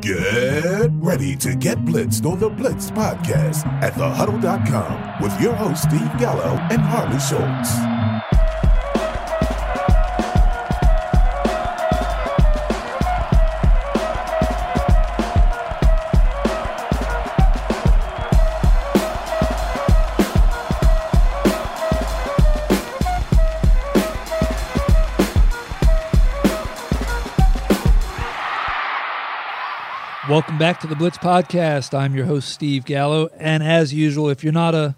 Get ready to get blitzed on the Blitz podcast at thehuddle.com with your hosts Steve Gallo and Harley Schultz. Welcome back to the Blitz Podcast. I'm your host, Steve Gallo. And as usual, if you're not a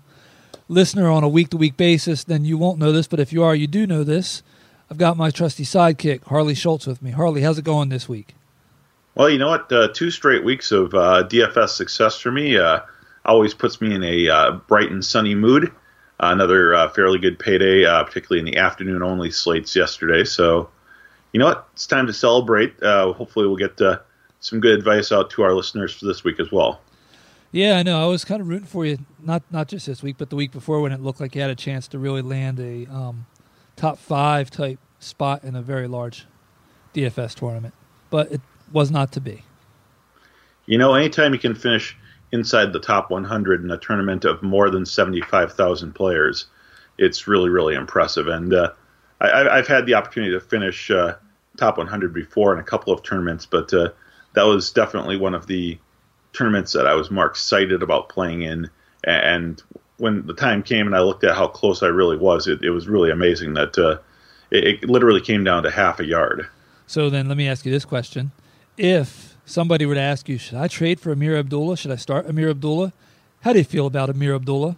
listener on a week to week basis, then you won't know this. But if you are, you do know this. I've got my trusty sidekick, Harley Schultz, with me. Harley, how's it going this week? Well, you know what? Uh, two straight weeks of uh, DFS success for me uh, always puts me in a uh, bright and sunny mood. another uh, fairly good payday, uh, particularly in the afternoon only slates yesterday. So, you know what? It's time to celebrate. hopefully, we'll get some good advice out to our listeners for this week as well. Yeah, I know. I was kind of rooting for you, not not just this week, but the week before when it looked like you had a chance to really land a um, top five type spot in a very large DFS tournament, but it was not to be. You know, anytime you can finish inside the top 100 in a tournament of more than 75,000 players, it's really, really impressive. And uh, I, have had the opportunity to finish uh, top 100 before in a couple of tournaments, but uh, that was definitely one of the tournaments that I was more excited about playing in. And when the time came and I looked at how close I really was, it, it was really amazing that uh, it, it, literally came down to half a yard. So then let me ask you this question. If somebody were to ask you, should I trade for Ameer Abdullah? Should I start Ameer Abdullah? How do you feel about Ameer Abdullah?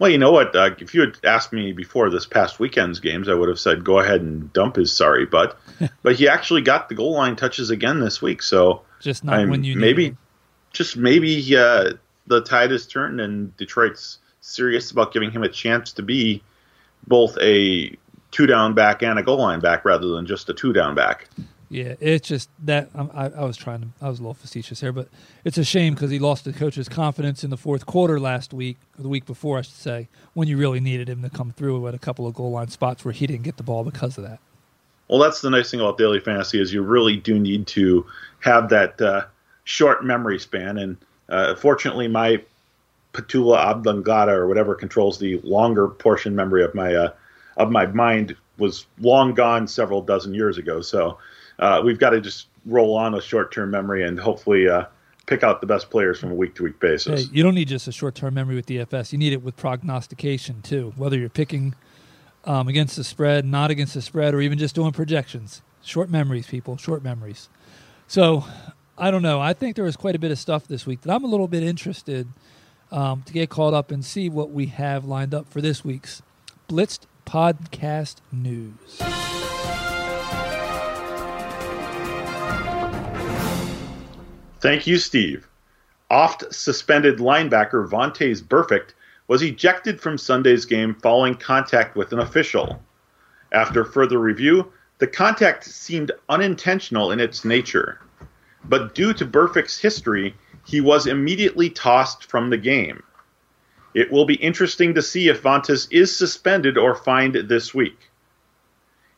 Well, you know what? Uh, if you had asked me before this past weekend's games, I would have said go ahead and dump his sorry butt. but he actually got the goal line touches again this week, so just not I'm, when you maybe, just maybe uh, the tide has turned and Detroit's serious about giving him a chance to be both a two down back and a goal line back rather than just a two down back. Yeah, it's just that I, I, was trying to. I was a little facetious here, but it's a shame because he lost the coach's confidence in the fourth quarter last week, or the week before, I should say, when you really needed him to come through at a couple of goal line spots where he didn't get the ball because of that. Well, that's the nice thing about daily fantasy is you really do need to have that uh, short memory span, and uh, fortunately, my patula oblongata or whatever controls the longer portion memory of my uh, of my mind was long gone several dozen years ago. So uh, we've got to just roll on a short term memory and hopefully uh, pick out the best players from a week to week basis. Hey, you don't need just a short term memory with DFS. You need it with prognostication too, whether you're picking um, against the spread, not against the spread, or even just doing projections. Short memories, people, short memories. So I don't know. I think there was quite a bit of stuff this week that I'm a little bit interested um, to get caught up and see what we have lined up for this week's Blitzed Podcast News. Thank you, Steve. Oft suspended linebacker Vontaze Burfict was ejected from Sunday's game following contact with an official. After further review, the contact seemed unintentional in its nature. But due to Burfict's history, he was immediately tossed from the game. It will be interesting to see if Vontaze is suspended or fined this week.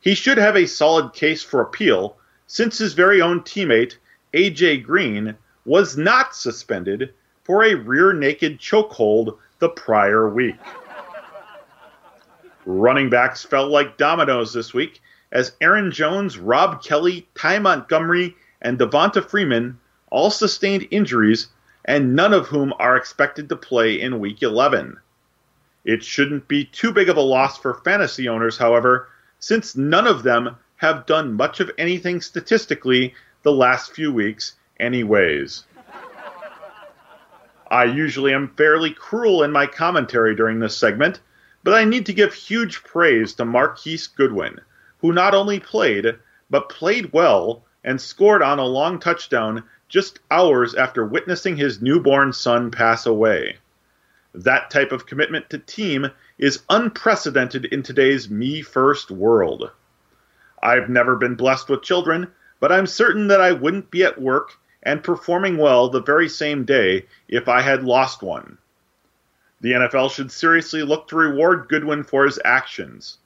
He should have a solid case for appeal, since his very own teammate AJ Green was not suspended for a rear naked chokehold the prior week. Running backs fell like dominoes this week as Aaron Jones, Rob Kelley, Ty Montgomery, and Devonta Freeman all sustained injuries, and none of whom are expected to play in Week 11. It shouldn't be too big of a loss for fantasy owners, however, since none of them have done much of anything statistically the last few weeks, anyways. I usually am fairly cruel in my commentary during this segment, but I need to give huge praise to Marquise Goodwin, who not only played, but played well and scored on a long touchdown just hours after witnessing his newborn son pass away. That type of commitment to team is unprecedented in today's me first world. I've never been blessed with children, but I'm certain that I wouldn't be at work and performing well the very same day if I had lost one. The NFL should seriously look to reward Goodwin for his actions.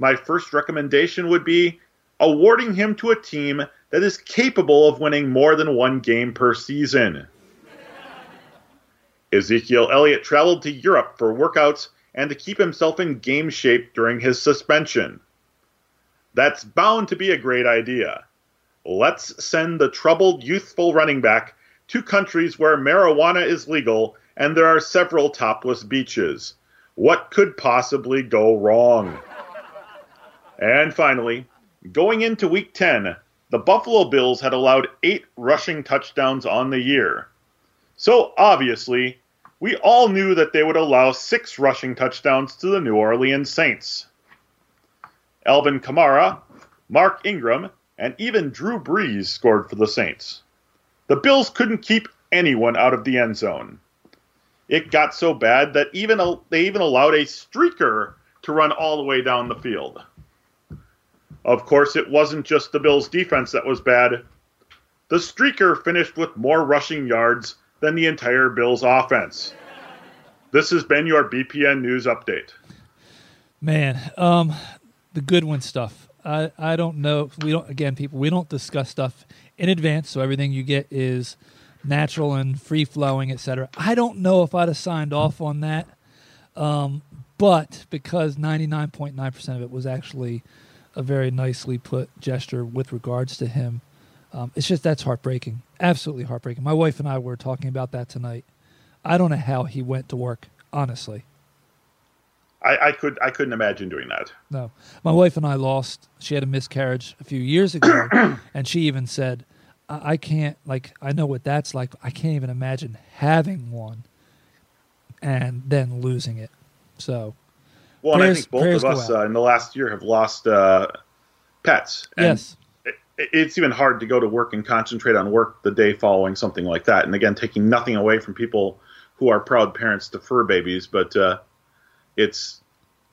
My first recommendation would be awarding him to a team that is capable of winning more than one game per season. Ezekiel Elliott traveled to Europe for workouts and to keep himself in game shape during his suspension. That's bound to be a great idea. Let's send the troubled, youthful running back to countries where marijuana is legal and there are several topless beaches. What could possibly go wrong? And finally, going into week 10, the Buffalo Bills had allowed eight rushing touchdowns on the year. So obviously, we all knew that they would allow six rushing touchdowns to the New Orleans Saints. Alvin Kamara, Mark Ingram, and even Drew Brees scored for the Saints. The Bills couldn't keep anyone out of the end zone. It got so bad that even a, they even allowed a streaker to run all the way down the field. Of course, it wasn't just the Bills' defense that was bad. The streaker finished with more rushing yards than the entire Bills' offense. This has been your BPN News Update. Man, um, the Goodwin stuff. I, I don't know. We don't again, people. We don't discuss stuff in advance, so everything you get is natural and free flowing, etc. I don't know if I'd have signed off on that, um, but because ninety nine point nine percent of it was actually a very nicely put gesture with regards to him. Um, it's just that's heartbreaking, absolutely heartbreaking. My wife and I were talking about that tonight. I don't know how he went to work, honestly. I, I could I couldn't imagine doing that. No, my wife and I lost. She had a miscarriage a few years ago, and she even said, I, "I can't like I know what that's like. I can't even imagine having one, and then losing it." So, well, and I think both of us uh, in the last year have lost uh, pets. And yes, it, it's even hard to go to work and concentrate on work the day following something like that. And again, taking nothing away from people who are proud parents to fur babies, but uh, it's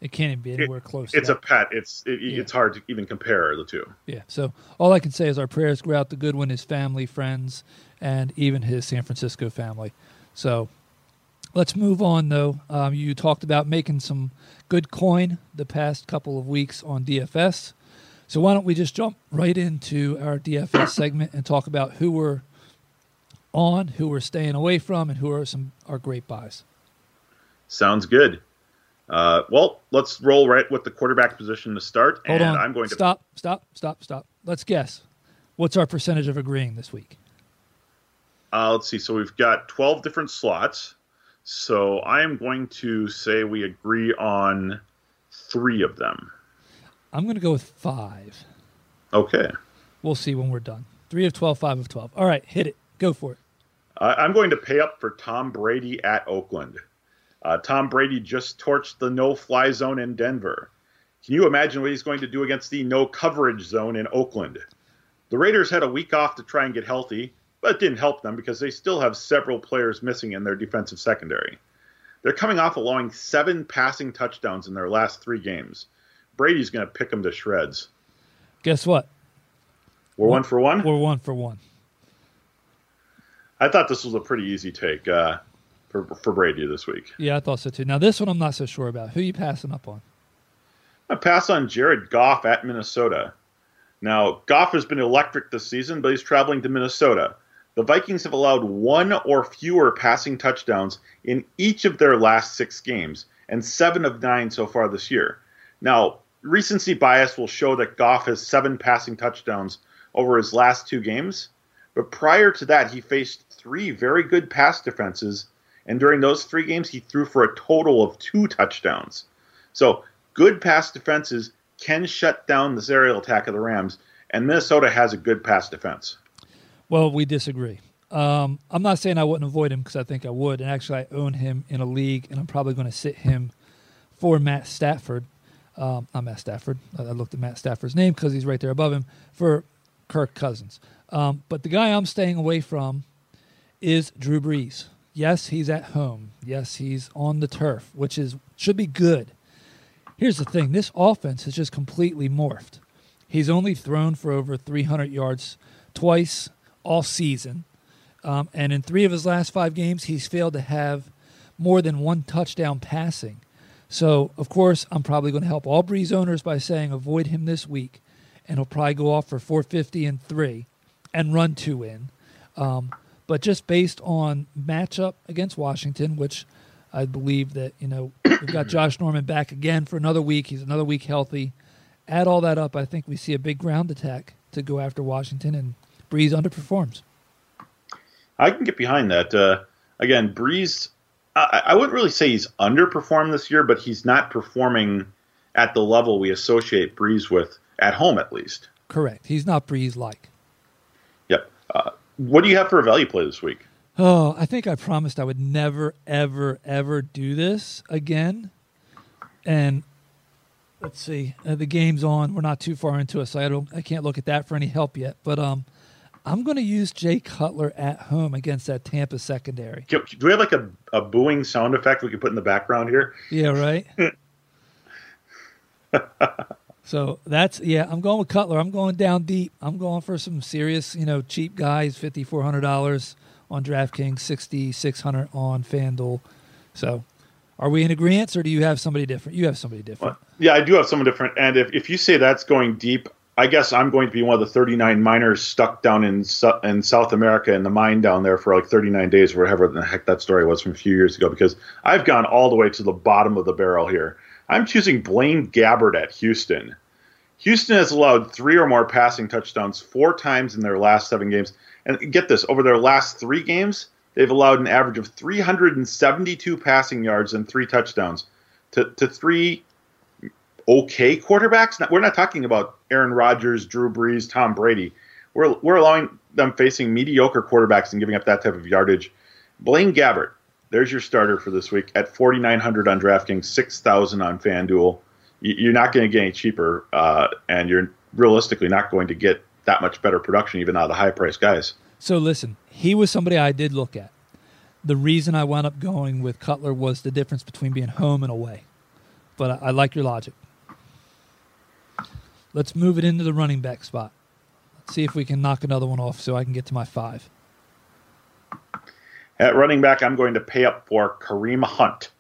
it can't even be anywhere close. to it's a pet. It's it, Yeah. it's hard to even compare the two. Yeah. So all I can say is our prayers go out to Goodwin, his family, friends, and even his San Francisco family. So let's move on, though. Um, you talked about making some good coin the past couple of weeks on DFS. So why don't we just jump right into our DFS segment and talk about who we're on, who we're staying away from, and who are some our great buys. Sounds good. Uh, well, let's roll right with the quarterback position to start. Hold and on. I'm going to stop, stop, stop, stop. Let's guess. What's our percentage of agreeing this week? Uh, let's see. So we've got 12 different slots. So I am going to say we agree on three of them. I'm going to go with five. Okay. We'll see when we're done. Three of 12, five of 12. All right, hit it. Go for it. I'm going to pay up for Tom Brady at Oakland. Uh, Tom Brady just torched the no fly zone in Denver. Can you imagine what he's going to do against the no coverage zone in Oakland? The Raiders had a week off to try and get healthy, but it didn't help them because they still have several players missing in their defensive secondary. They're coming off allowing seven passing touchdowns in their last three games. Brady's going to pick them to shreds. Guess what? We're one for one. We're one for one. I thought this was a pretty easy take uh, for for Brady this week. Yeah, I thought so too. Now, this one I'm not so sure about. Who you passing up on? I pass on Jared Goff at Minnesota. Now, Goff has been electric this season, but he's traveling to Minnesota. The Vikings have allowed one or fewer passing touchdowns in each of their last six games, and seven of nine so far this year. Now, recency bias will show that Goff has seven passing touchdowns over his last two games, but prior to that, he faced three very good pass defenses, and during those three games, he threw for a total of two touchdowns. So, good pass defenses can shut down this aerial attack of the Rams, and Minnesota has a good pass defense. Well, we disagree. Um, I'm not saying I wouldn't avoid him because I think I would. And actually, I own him in a league, and I'm probably going to sit him for Matt Stafford. Um, not Matt Stafford. I looked at Matt Stafford's name because he's right there above him for Kirk Cousins. Um, but the guy I'm staying away from is Drew Brees. Yes, he's at home. Yes, he's on the turf, which is should be good. Here's the thing: this offense has just completely morphed. He's only thrown for over 300 yards twice all season, um, and in three of his last five games, he's failed to have more than one touchdown passing. So, of course, I'm probably going to help all Brees owners by saying avoid him this week, and he'll probably go off for 450 and three. and run two in. Um, but just based on matchup against Washington, which I believe that you know we've got Josh Norman back again for another week. He's another week healthy. Add all that up, I think we see a big ground attack to go after Washington, and Brees underperforms. I can get behind that. Uh, again, Brees, I, I wouldn't really say he's underperformed this year, but he's not performing at the level we associate Brees with at home, at least. Correct. He's not Brees like. What do you have for a value play this week? Oh, I think I promised I would never, ever, ever do this again. And let's see, uh, the game's on. We're not too far into it, so I don't, I can't look at that for any help yet. But um, I'm going to use Jay Cutler at home against that Tampa secondary. Do we have like a, a booing sound effect we could put in the background here? Yeah, right. so that's yeah. I'm going with Cutler. I'm going down deep. I'm going for some serious, you know, cheap guys. Fifty four hundred dollars on DraftKings, sixty six hundred on FanDuel. So, are we in agreement, or do you have somebody different? You have somebody different. Well, yeah, I do have someone different. And if if you say that's going deep, I guess I'm going to be one of the 39 miners stuck down in in South America in the mine down there for like 39 days, wherever the heck that story was from a few years ago. Because I've gone all the way to the bottom of the barrel here. I'm choosing Blaine Gabbert at Houston. Houston has allowed three or more passing touchdowns four times in their last seven games. And get this, over their last three games, they've allowed an average of 372 passing yards and three touchdowns to, to three okay quarterbacks. We're not talking about Aaron Rodgers, Drew Brees, Tom Brady. We're, we're allowing them facing mediocre quarterbacks and giving up that type of yardage. Blaine Gabbert, there's your starter for this week at 4,900 on DraftKings, 6,000 on FanDuel. You're not going to get any cheaper, uh, and you're realistically not going to get that much better production even out of the high priced guys. So listen, he was somebody I did look at. The reason I wound up going with Cutler was the difference between being home and away. But I, I like your logic. Let's move it into the running back spot. Let's see if we can knock another one off so I can get to my five. At running back, I'm going to pay up for Kareem Hunt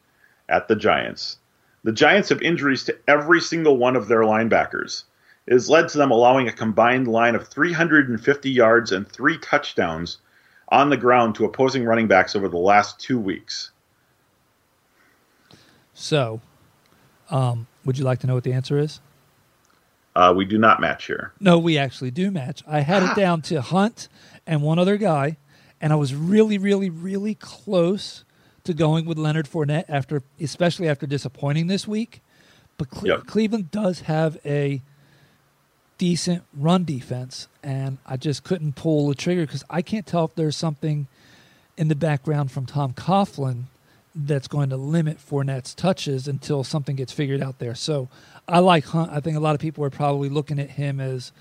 at the Giants. The Giants have injuries to every single one of their linebackers. It has led to them allowing a combined line of 350 yards and three touchdowns on the ground to opposing running backs over the last two weeks. So, um, would you like to know what the answer is? Uh, we do not match here. No, we actually do match. I had it down to Hunt and one other guy, and I was really, really, really close to going with Leonard Fournette after, especially after disappointing this week. But Cle- yep. Cleveland does have a decent run defense, and I just couldn't pull the trigger because I can't tell if there's something in the background from Tom Coughlin that's going to limit Fournette's touches until something gets figured out there. So I like Hunt. I think a lot of people are probably looking at him as,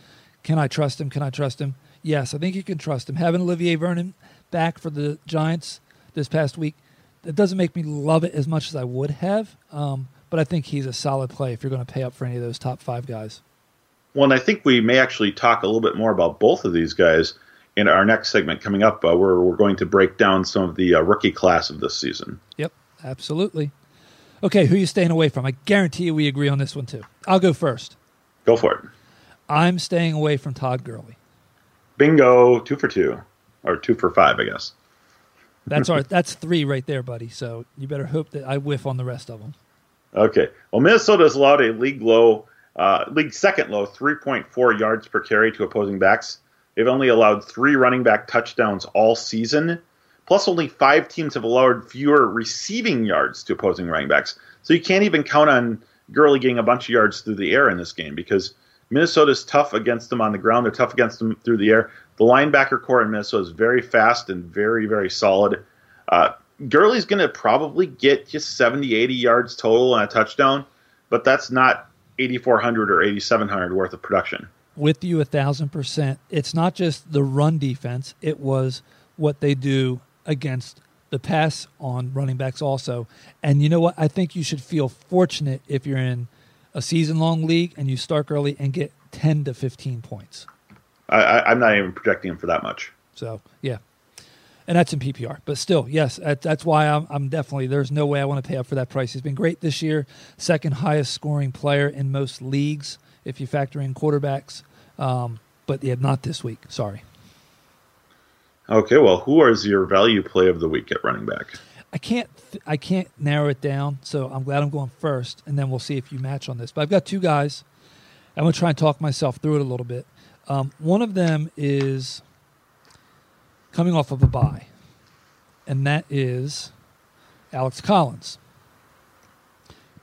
can I trust him? Can I trust him? Yes, I think you can trust him. Having Olivier Vernon back for the Giants this past week, that doesn't make me love it as much as I would have. Um, but I think he's a solid play if you're going to pay up for any of those top five guys. Well, and I think we may actually talk a little bit more about both of these guys in our next segment coming up, uh, where we're going to break down some of the uh, rookie class of this season. Yep, absolutely. Okay, who are you staying away from? I guarantee you we agree on this one too. I'll go first. Go for it. I'm staying away from Todd Gurley. Bingo, two for two or two for five, I guess. That's our that's three right there, buddy. So you better hope that I whiff on the rest of them. Okay. Well, Minnesota's allowed a league low, uh, league second low, 3.4 yards per carry to opposing backs. They've only allowed three running back touchdowns all season. Plus, only five teams have allowed fewer receiving yards to opposing running backs. So you can't even count on Gurley getting a bunch of yards through the air in this game because Minnesota's tough against them on the ground. They're tough against them through the air. The linebacker corps in Minnesota is very fast and very, very solid. Uh, Gurley's going to probably get just 70, 80 yards total on a touchdown, but that's not 8,400 or 8,700 worth of production. With you a thousand percent. It's not just the run defense, it was what they do against the pass on running backs also. And you know what? I think you should feel fortunate if you're in a season long league and you start early and get 10 to 15 points. I, am not even projecting him for that much. So yeah, and that's in PPR. But still, yes, that's why I'm, I'm, definitely. There's no way I want to pay up for that price. He's been great this year, second highest scoring player in most leagues if you factor in quarterbacks. Um, but yeah, not this week. Sorry. Okay, well, who is your value play of the week at running back? I can't th- I can't narrow it down, so I'm glad I'm going first, and then we'll see if you match on this. But I've got two guys. I'm going to try and talk myself through it a little bit. Um, one of them is coming off of a bye, and that is Alex Collins.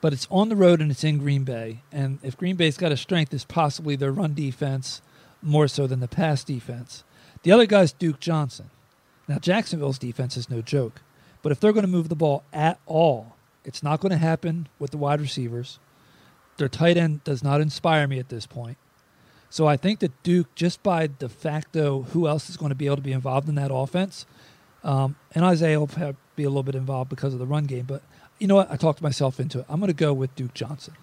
But it's on the road and it's in Green Bay, and if Green Bay's got a strength, it's possibly their run defense more so than the pass defense. The other guy's Duke Johnson. Now Jacksonville's defense is no joke. But if they're going to move the ball at all, it's not going to happen with the wide receivers. Their tight end does not inspire me at this point. So I think that Duke, just by de facto, who else is going to be able to be involved in that offense, um, and Isaiah will be a little bit involved because of the run game. But you know what? I talked myself into it. I'm going to go with Duke Johnson.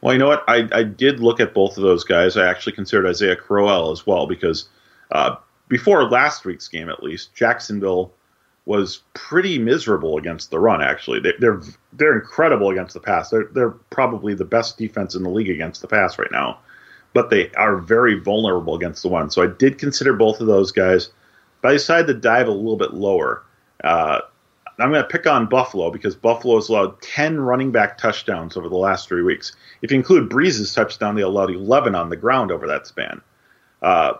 Well, you know what? I, I did look at both of those guys. I actually considered Isaiah Crowell as well because uh, before last week's game, at least, Jacksonville – was pretty miserable against the run. Actually, they, they're they're incredible against the pass. They're they're probably the best defense in the league against the pass right now, but they are very vulnerable against the one. So I did consider both of those guys, but I decided to dive a little bit lower. Uh, I'm going to pick on Buffalo because Buffalo has allowed 10 running back touchdowns over the last three weeks. If you include Brees's touchdown, they allowed 11 on the ground over that span. Uh,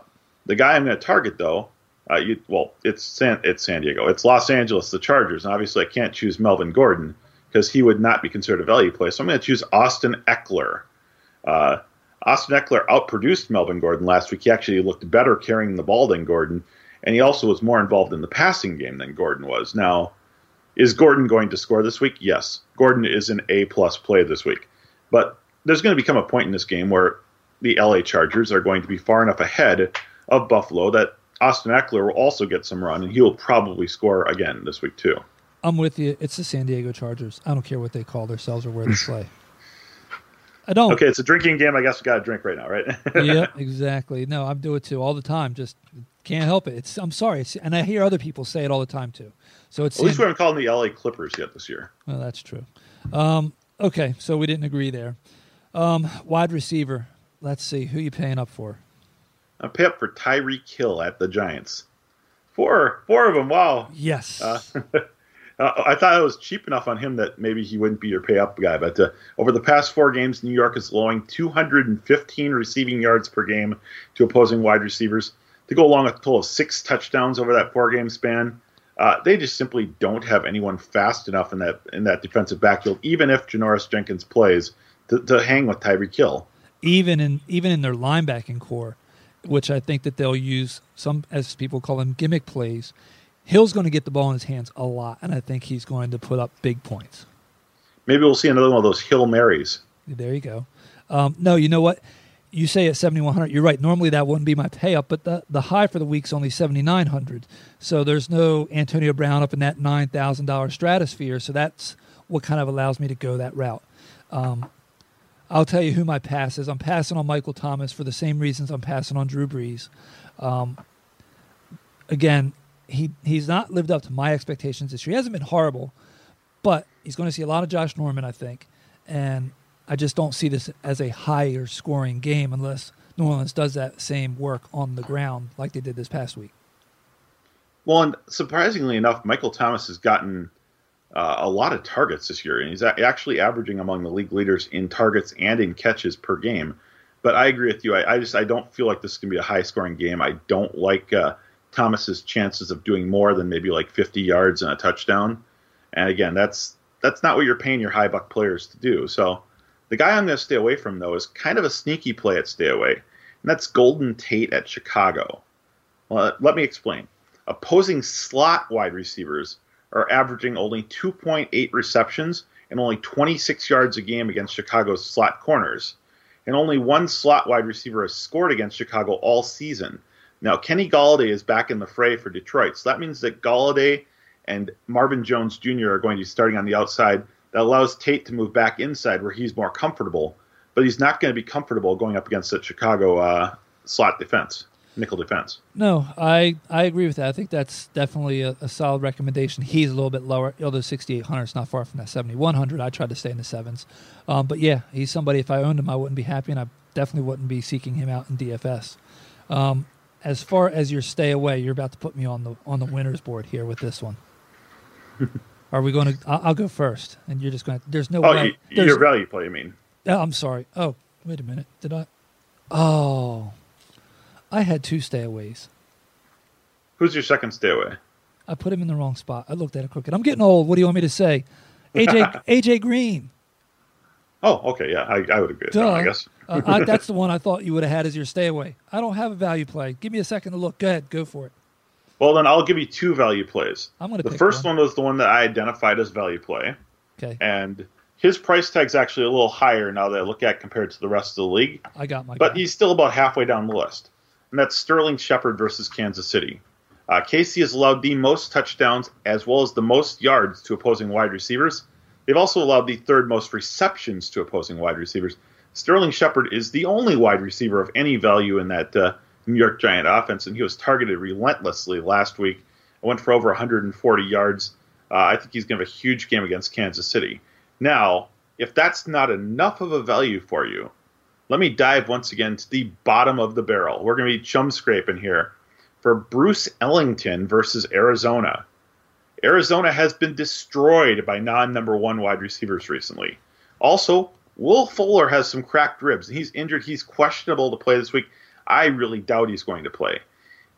the guy I'm going to target, though, uh, you, well, it's San, it's San Diego. It's Los Angeles, the Chargers. And obviously, I can't choose Melvin Gordon because he would not be considered a value play. So I'm going to choose Austin Ekeler. Uh, Austin Ekeler outproduced Melvin Gordon last week. He actually looked better carrying the ball than Gordon, and he also was more involved in the passing game than Gordon was. Now, is Gordon going to score this week? Yes. Gordon is an A plus play this week. But there's going to become a point in this game where the LA Chargers are going to be far enough ahead of Buffalo that Austin Ekeler will also get some run, and he will probably score again this week too. I'm with you. It's the San Diego Chargers. I don't care what they call themselves or where they play. I don't. Okay, it's a drinking game. I guess we got to drink right now, right? yeah, exactly. No, I do it too all the time. Just can't help it. It's I'm sorry, it's, and I hear other people say it all the time too. So it's at least we haven't called them the LA Clippers yet this year. Well, that's true. Um, okay, so we didn't agree there. Um, wide receiver. Let's see who you paying up for. A pip for Tyreek Hill at the Giants. Four, four of them. Wow. Yes. Uh, uh, I thought it was cheap enough on him that maybe he wouldn't be your pay up guy. But uh, over the past four games, New York is allowing 215 receiving yards per game to opposing wide receivers. To go along with a total of six touchdowns over that four game span, uh, they just simply don't have anyone fast enough in that in that defensive backfield, even if Janoris Jenkins plays, to, to hang with Tyreek Hill. Even in even in their linebacking corps, which I think that they'll use some, as people call them, gimmick plays. Hill's going to get the ball in his hands a lot, and I think he's going to put up big points. Maybe we'll see another one of those Hill Marys. There you go. Um, no, you know what? You say at 7,100, you're right. Normally that wouldn't be my pay up, but the, the high for the week's only 7,900. So there's no Antonio Brown up in that $9,000 stratosphere. So that's what kind of allows me to go that route. Um, I'll tell you who my pass is. I'm passing on Michael Thomas for the same reasons I'm passing on Drew Brees. Um, again, he he's not lived up to my expectations this year. He hasn't been horrible, but he's going to see a lot of Josh Norman, I think, and I just don't see this as a higher scoring game unless New Orleans does that same work on the ground like they did this past week. Well, and surprisingly enough, Michael Thomas has gotten uh, a lot of targets this year, and he's actually averaging among the league leaders in targets and in catches per game. But I agree with you. I, I just I don't feel like this is going to be a high scoring game. I don't like uh, Thomas's chances of doing more than maybe like 50 yards and a touchdown. And again, that's that's not what you're paying your high buck players to do. So the guy I'm going to stay away from though is kind of a sneaky play at stay away, and that's Golden Tate at Chicago. Well, let me explain. Opposing slot wide receivers are averaging only 2.8 receptions and only 26 yards a game against Chicago's slot corners. And only one slot wide receiver has scored against Chicago all season. Now, Kenny Golladay is back in the fray for Detroit. So that means that Golladay and Marvin Jones Jr. are going to be starting on the outside. That allows Tate to move back inside where he's more comfortable. But he's not going to be comfortable going up against the Chicago uh, slot defense nickel defense. No, I, I agree with that. I think that's definitely a, a solid recommendation. He's a little bit lower, although 6,800 is not far from that 7,100. I tried to stay in the sevens. Um, but yeah, he's somebody, if I owned him, I wouldn't be happy, and I definitely wouldn't be seeking him out in DFS. Um, as far as your stay away, you're about to put me on the on the winners board here with this one. Are we going to? I'll, I'll go first, and you're just going. to There's no Oh, way. y- there's- your value play, you mean? Oh, I'm sorry. Oh, wait a minute. Did I? Oh, I had two stayaways. Who's your second stayaway? I put him in the wrong spot. I looked at it crooked. I'm getting old. What do you want me to say? AJ AJ Green. Oh, okay, yeah, I, I would agree. with that, I guess. Uh, I, that's the one I thought you would have had as your stayaway. I don't have a value play. Give me a second to look. Go ahead. Go for it. Well, then I'll give you two value plays. I'm gonna The first one. one was the one that I identified as value play, Okay. and his price tag's actually a little higher now that I look at compared to the rest of the league. I got my but guy. he's still about halfway down the list. And that's Sterling Shepard versus Kansas City. Uh, KC has allowed the most touchdowns as well as the most yards to opposing wide receivers. They've also allowed the third most receptions to opposing wide receivers. Sterling Shepard is the only wide receiver of any value in that uh, New York Giant offense, and he was targeted relentlessly last week. I went for over 140 yards. Uh, I think he's going to have a huge game against Kansas City. Now, if that's not enough of a value for you, let me dive once again to the bottom of the barrel. We're going to be chum scraping here for Bruce Ellington versus Arizona. Arizona has been destroyed by non number one wide receivers recently. Also, Will Fuller has some cracked ribs. He's injured. He's questionable to play this week. I really doubt he's going to play.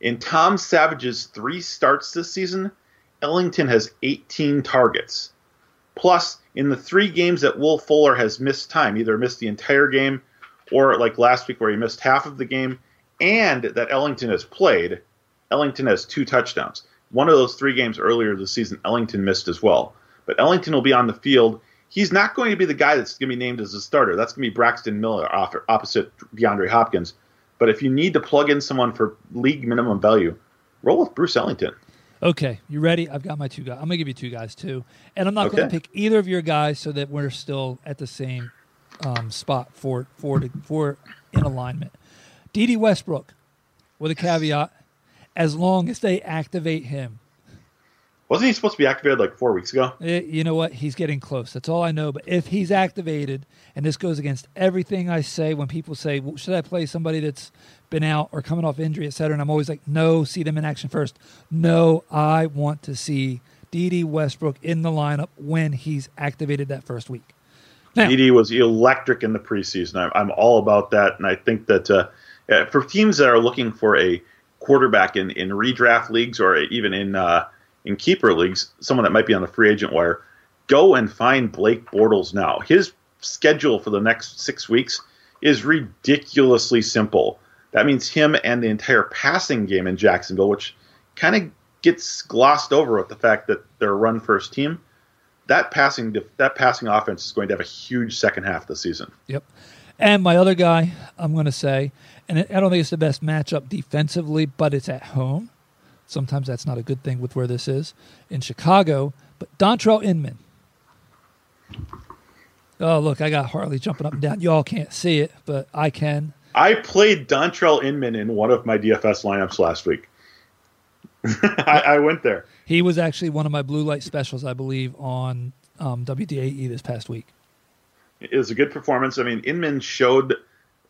In Tom Savage's three starts this season, Ellington has 18 targets. Plus, in the three games that Will Fuller has missed time, either missed the entire game or like last week where he missed half of the game, and that Ellington has played, Ellington has two touchdowns. One of those three games earlier this season, Ellington missed as well. But Ellington will be on the field. He's not going to be the guy that's going to be named as a starter. That's going to be Braxton Miller off, opposite DeAndre Hopkins. But if you need to plug in someone for league minimum value, roll with Bruce Ellington. Okay, you ready? I've got my two guys. I'm gonna give you two guys too, and I'm not gonna pick either of your guys so that we're still at the same um, spot for for for in alignment. Dede Westbrook, with a caveat, as long as they activate him. Wasn't he supposed to be activated like four weeks ago? Eh, you know what? He's getting close. That's all I know. But if he's activated, and this goes against everything I say when people say, well, "Should I play somebody that's been out or coming off injury, et cetera?" And I'm always like, "No, see them in action first. No, I want to see Dede Westbrook in the lineup when he's activated that first week." Edie was electric in the preseason. I'm, I'm all about that, and I think that uh, for teams that are looking for a quarterback in, in redraft leagues or even in uh, in keeper leagues, someone that might be on the free agent wire, go and find Blake Bortles now. His schedule for the next six weeks is ridiculously simple. That means him and the entire passing game in Jacksonville, which kind of gets glossed over with the fact that they're a run first team that passing that passing offense is going to have a huge second half of the season. Yep. And my other guy, I'm going to say, and I don't think it's the best matchup defensively, but it's at home. Sometimes that's not a good thing with where this is in Chicago. But Dontrelle Inman. Oh, look, I got Harley jumping up and down. Y'all can't see it, but I can. I played Dontrelle Inman in one of my DFS lineups last week. I, I went there. He was actually one of my blue light specials, I believe, on um, WDAE this past week. It was a good performance. I mean, Inman showed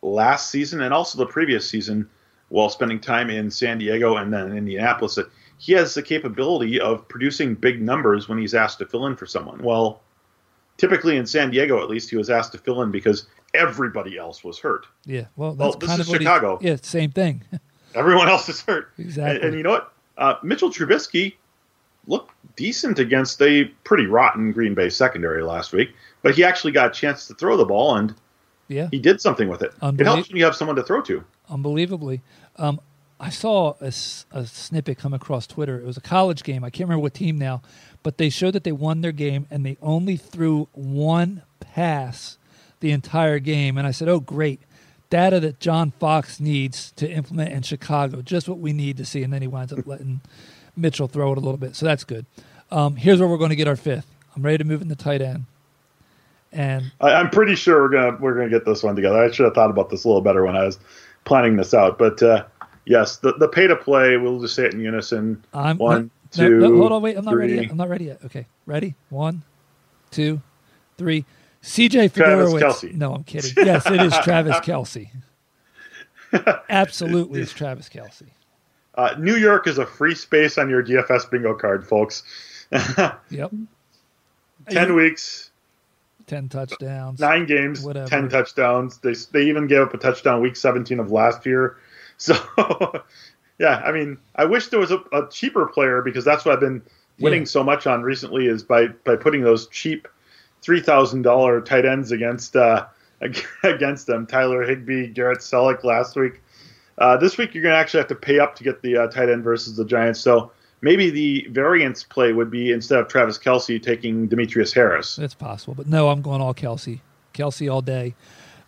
last season and also the previous season while spending time in San Diego and then Indianapolis that he has the capability of producing big numbers when he's asked to fill in for someone. Well, typically in San Diego, at least, he was asked to fill in because everybody else was hurt. Yeah, well, Well, that's this kind is of what he- Chicago. yeah, same thing. Everyone else is hurt. Exactly. And, and you know what? Uh, Mitchell Trubisky looked decent against a pretty rotten Green Bay secondary last week, but he actually got a chance to throw the ball and yeah, he did something with it. It Unbelie- helps when you have someone to throw to. unbelievably. Um, I saw a snippet come across Twitter. It was a college game. I can't remember what team now, but they showed that they won their game and they only threw one pass the entire game. And I said, "Oh, great." Data that John Fox needs to implement in Chicago, just what we need to see. And then he winds up letting Mitchell throw it a little bit. So that's good. Um, here's where we're going to get our fifth. I'm ready to move in the tight end. And I, I'm pretty sure we're gonna we're gonna get this one together. I should have thought about this a little better when I was planning this out. But uh, yes, the the pay to play. We'll just say it in unison. I'm One, no, two, no, hold on, wait. I'm not ready yet. I'm not ready yet. Okay, ready? One, two, three. CJ Travis Fiedorowicz. No, I'm kidding. Yes, it is Travis Kelce. Absolutely, it's Travis Kelce. Uh, New York is a free space on your DFS bingo card, folks. Yep. 10 weeks, Ten touchdowns. nine games, Whatever. 10 touchdowns. They, they even gave up a touchdown week 17 of last year. So, yeah, I mean, I wish there was a, a cheaper player because that's what I've been winning Yeah. so much on recently is by, by putting those cheap $3,000 tight ends against uh, against them. Tyler Higbee, Garrett Celek last week. Uh, this week, you're going to actually have to pay up to get the uh, tight end versus the Giants. So maybe the variance play would be instead of Travis Kelce taking Demetrius Harris. It's possible, but no, I'm going all Kelce. Kelce all day.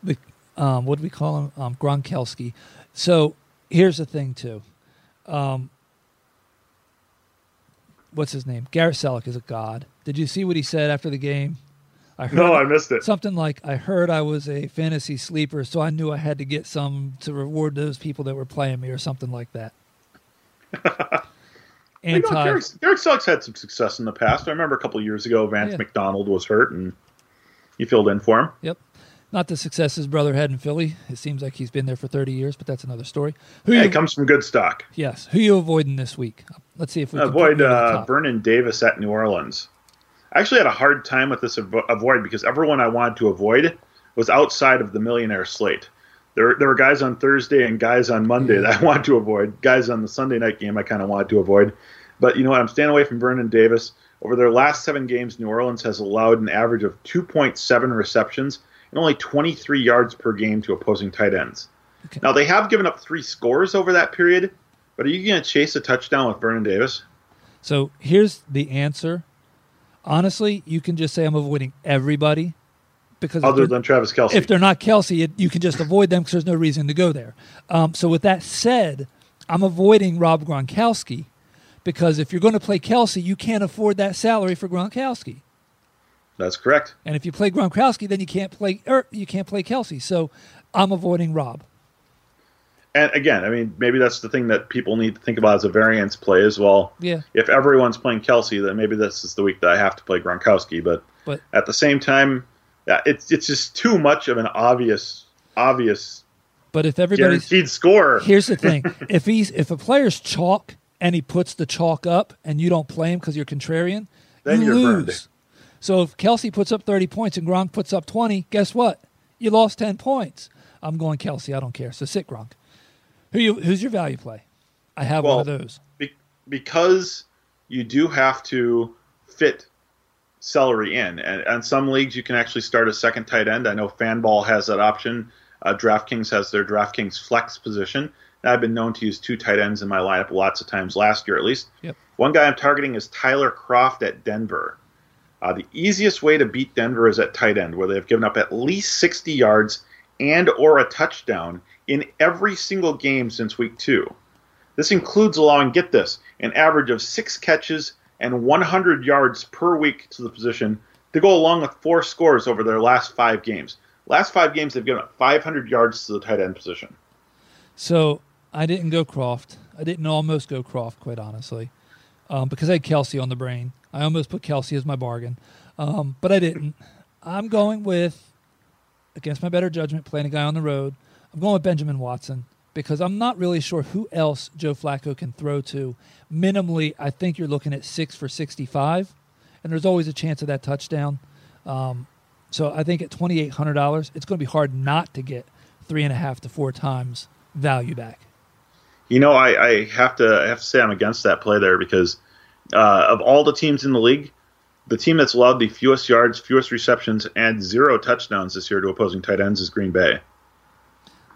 The um, what do we call him? Um, Gronkowski. So here's the thing too. Um, what's his name? Garrett Celek is a god. Did you see what he said after the game? I heard No, I missed it. something like I heard I was a fantasy sleeper, so I knew I had to get some to reward those people that were playing me, or something like that. You know, Anti. Derek, Derek Celek's had some success in the past. I remember a couple years ago, Vance Yeah. McDonald was hurt and he filled in for him. Yep. Not the success his brother had in Philly. It seems like he's been there for 30 years, but that's another story. Who Hey, you, it comes from good stock. yes. Who you avoiding this week? Let's see if we can Avoid you uh. Vernon Davis at New Orleans. I actually had a hard time with this avoid because everyone I wanted to avoid was outside of the millionaire slate. There, there were guys on Thursday and guys on Monday that I wanted to avoid. Guys on the Sunday night game I kind of wanted to avoid. But you know what? I'm staying away from Vernon Davis. Over their last seven games, New Orleans has allowed an average of 2.7 receptions and only 23 yards per game to opposing tight ends. Okay. Now, they have given up three scores over that period, but are you going to chase a touchdown with Vernon Davis? So here's the answer. Honestly, you can just say I'm avoiding everybody because if Other they're- than Travis Kelce. if they're not Kelce, it, you can just avoid them because there's no reason to go there. Um, so with that said, I'm avoiding Rob Gronkowski because if you're going to play Kelce, you can't afford that salary for Gronkowski. That's correct. And if you play Gronkowski, then you can't play er, you can't play Kelce. So I'm avoiding Rob. And again, I mean, maybe that's the thing that people need to think about as a variance play as well. Yeah, If everyone's playing Kelce, then maybe this is the week that I have to play Gronkowski. But but at the same time, it's it's just too much of an obvious obvious but if everybody's guaranteed score. here's the thing: if he's if a player's chalk and he puts the chalk up and you don't play him because you're contrarian, Then you you're lose. burned. So if Kelce puts up 30 points and Gronk puts up 20, guess what? You lost 10 points. I'm going Kelce. I don't care. So sit Gronk. Who you? Who's your value play? I have one of those. Be- because you do have to fit celery in, and and some leagues you can actually start a second tight end. I know Fanball has that option. Uh, DraftKings has their DraftKings flex position. And I've been known to use two tight ends in my lineup lots of times last year, at least. Yep. One guy I'm targeting is Tyler Kroft at Denver. Uh, the easiest way to beat Denver is at tight end, where they've given up at least 60 yards and or a touchdown in every single game since week two. This includes allowing, get this, an average of six catches and 100 yards per week to the position to go along with four scores over their last five games. Last five games, they've given up 500 yards to the tight end position. So I didn't go Kroft. I didn't almost go Kroft, quite honestly, um, because I had Kelce on the brain. I almost put Kelce as my bargain, um, but I didn't. I'm going with, against my better judgment, playing a guy on the road. I'm going with Benjamin Watson because I'm not really sure who else Joe Flacco can throw to. Minimally, I think you're looking at six for 65, and there's always a chance of that touchdown. Um, so I think at $2,800, it's going to be hard not to get three and a half to four times value back. You know, I, I have to I have to say I'm against that play there because uh, of all the teams in the league, the team that's allowed the fewest yards, fewest receptions, and zero touchdowns this year to opposing tight ends is Green Bay.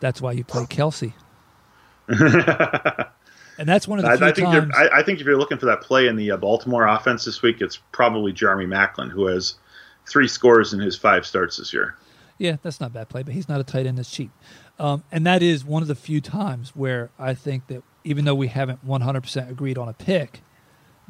That's why you play Kelce. and that's one of the I, I think times. I, I think if you're looking for that play in the uh, Baltimore offense this week, it's probably Jeremy Maclin who has three scores in his five starts this year. yeah, that's not a bad play, but he's not a tight end that's cheap. Um, and that is one of the few times where I think that even though we haven't 100% agreed on a pick,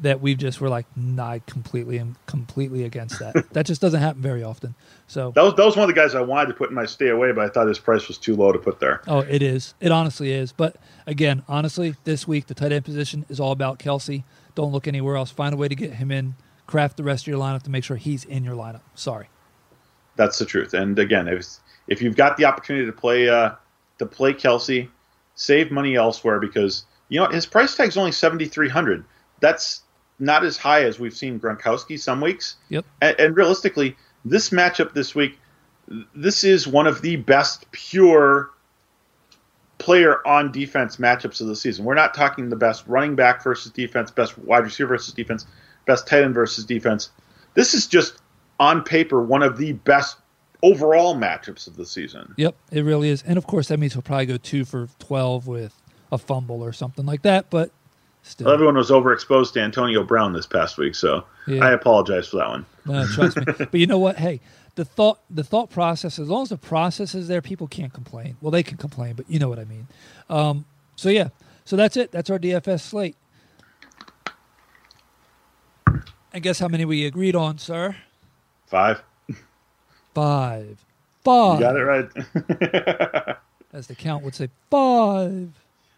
that we've just were like, nah, I completely am completely against that. that just doesn't happen very often. So, That was that was one of the guys I wanted to put in my stay away, but I thought his price was too low to put there. oh, it is. It honestly is. But again, honestly, this week the tight end position is all about Kelce. Don't look anywhere else. Find a way to get him in. Craft the rest of your lineup to make sure he's in your lineup. Sorry. That's the truth. And again, if if you've got the opportunity to play uh, to play Kelce, save money elsewhere because you know his price tag is only seventy three hundred. That's not as high as we've seen Gronkowski some weeks. Yep. And, and realistically, this matchup this week, this is one of the best pure player on defense matchups of the season. We're not talking the best running back versus defense, best wide receiver versus defense, best tight end versus defense. This is just on paper one of the best overall matchups of the season. Yep, it really is. And of course, that means he'll probably go two for 12 with a fumble or something like that. But still. Well, everyone was overexposed to Antonio Brown this past week, so Yeah. I apologize for that one. No, trust me. But you know what? Hey, the thought the thought process, as long as the process is there, people can't complain. Well, they can complain, but you know what I mean. Um, so yeah, so that's it. That's our DFS slate. And guess how many we agreed on, sir? Five. Five. Five. You got it right. As the count would say, five.